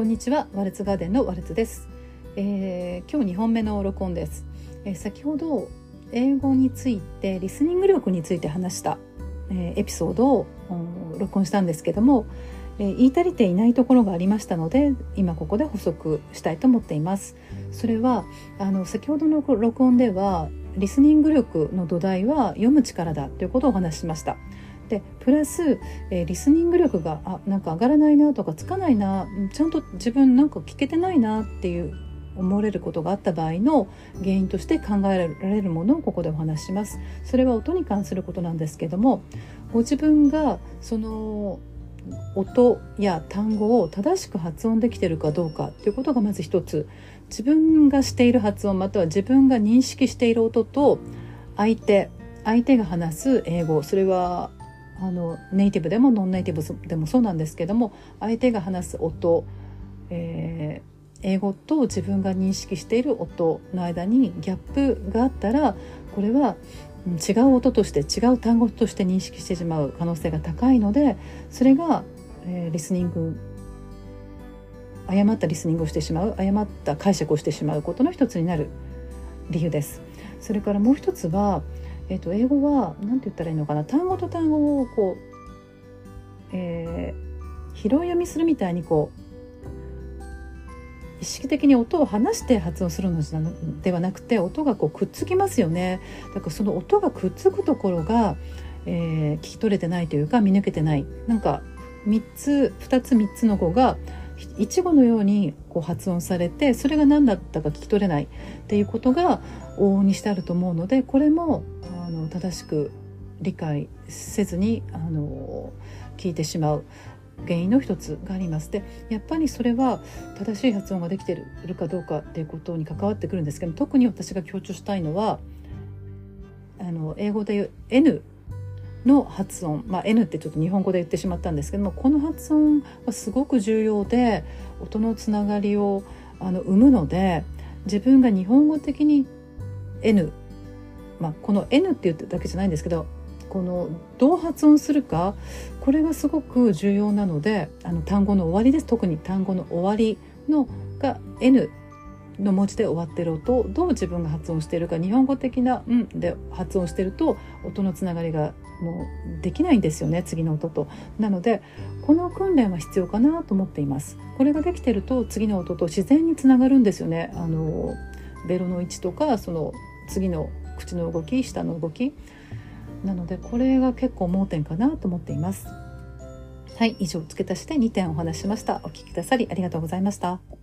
こんにちは。ワルツガーデンのワルツです、えー、今日2本目の録音です、えー、先ほど英語についてリスニング力について話した、えー、エピソードを録音したんですけども、えー、言い足りていないところがありましたので今ここで補足したいと思っています。それはあの先ほどの録音ではリスニング力の土台は読む力だということをお話ししました。でプラス、えー、リスニング力があなんか上がらないなとかつかないなちゃんと自分なんか聞けてないなっていう思われることがあった場合の原因として考えられるものをここでお話します。それは音に関することなんですけどもご自分がその音や単語を正しく発音できてるかどうかということがまず一つ。自分がしている発音または自分が認識している音と相手相手が話す英語それはあのネイティブでもノンネイティブでもそうなんですけども相手が話す音、えー、英語と自分が認識している音の間にギャップがあったらこれは違う音として違う単語として認識してしまう可能性が高いのでそれが、えー、リスニング誤ったリスニングをしてしまう誤った解釈をしてしまうことの一つになる理由です。それからもう一つはえーと、英語は何て言ったらいいのかな？単語と単語をこう、えー、拾い読みするみたいにこう意識的に音を離して発音するのではなくて音がこうくっつきますよね。だからその音がくっつくところが、えー、聞き取れてないというか見抜けてない。なんか3つ2つ3つの語がいちごのようにこう発音されてそれが何だったか聞き取れないっていうことが往々にしてあると思うのでこれもの正しく理解せずにあの聞いてしまう原因の一つがあります。でやっぱりそれは正しい発音ができてるかどうかっていうことに関わってくるんですけど特に私が強調したいのはあの英語で言う N の発音、まあ、N ってちょっと日本語で言ってしまったんですけどもこの発音はすごく重要で音のつながりをあの生むので自分が日本語的に N まあ、この N って言っただけじゃないんですけどこのどう発音するかこれがすごく重要なのであの単語の終わりです特に単語の終わりのが N の文字で終わってる音をどう自分が発音しているか日本語的な「ん」で発音してると音のつながりがもうできないんですよね次の音と。なのでこの訓練は必要かなと思っています。これができてると次の音と自然につながるんですよね。あのベロの位置とかその次の口の動き下の動き。なのでこれが結構盲点かなと思っています。はい以上付け足して2点お話ししました。お聞きくださりありがとうございました。